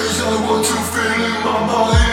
Cause I want to feel in my body.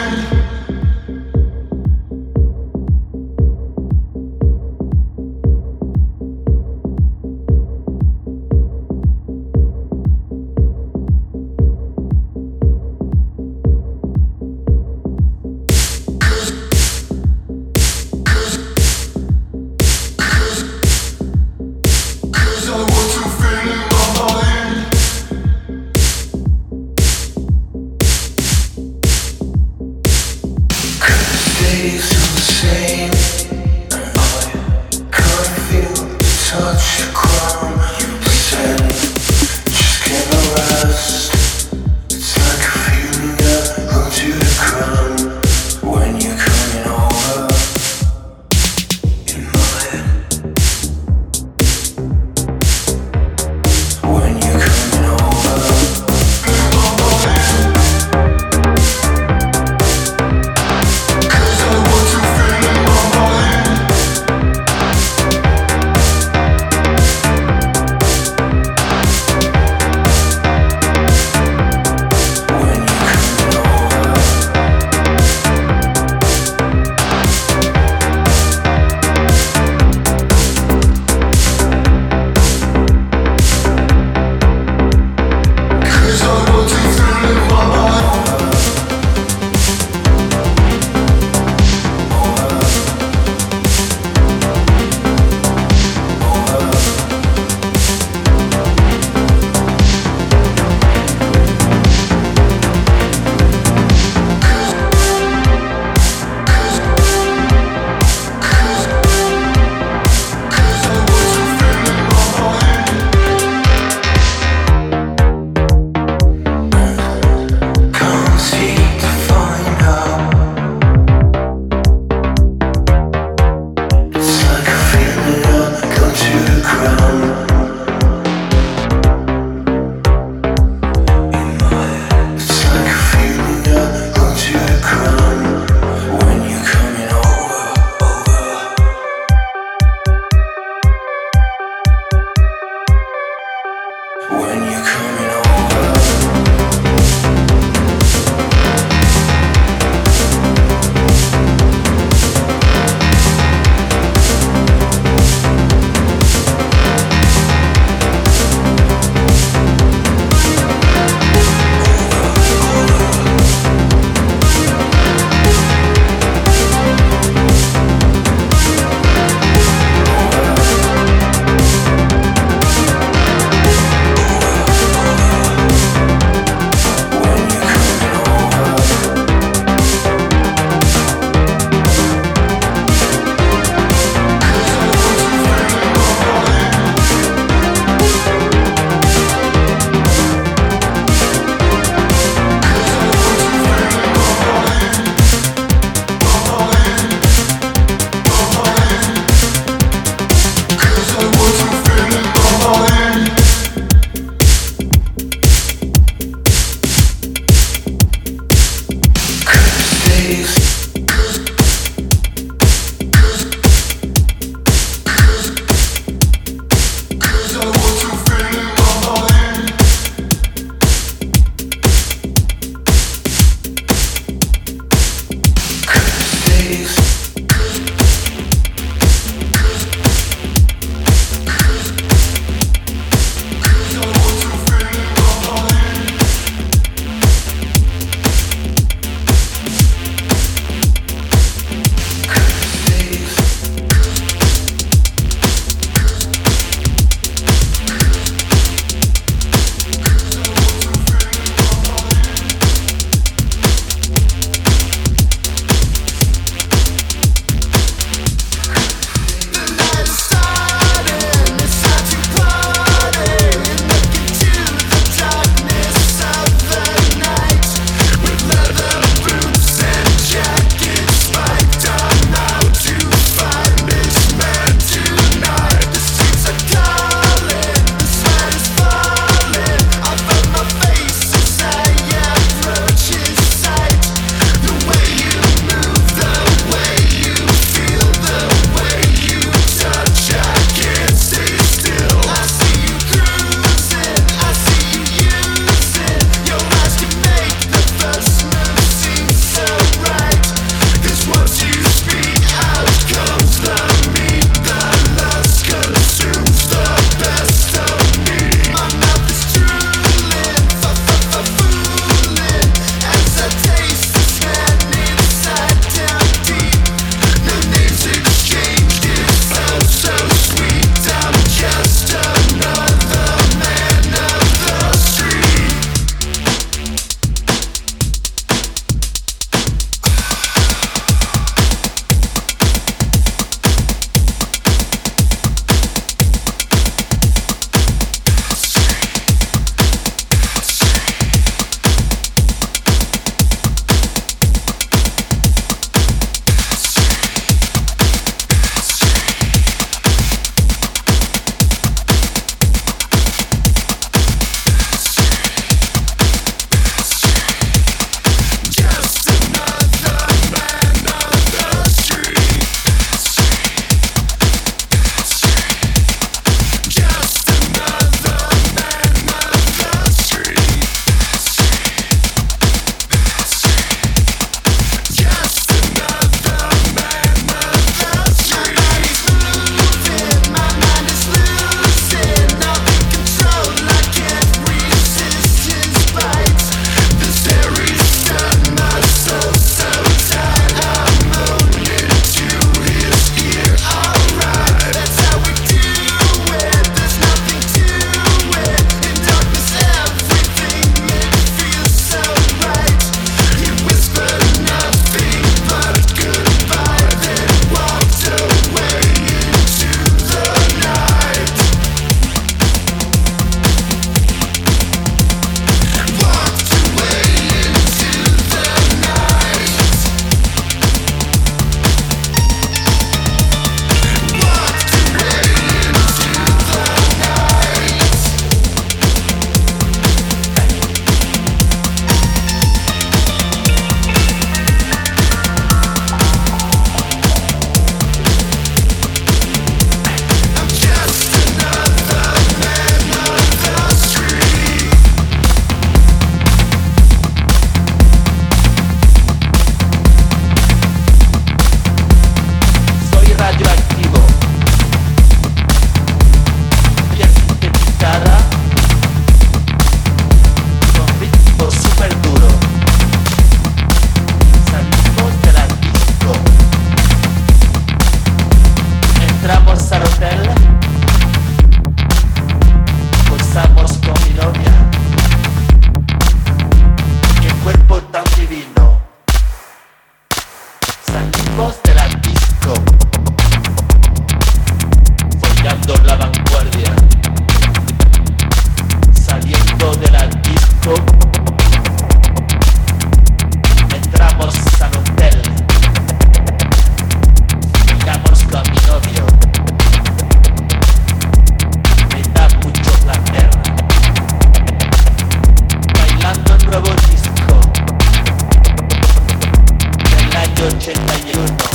shit that you know.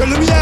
Tell him yeah.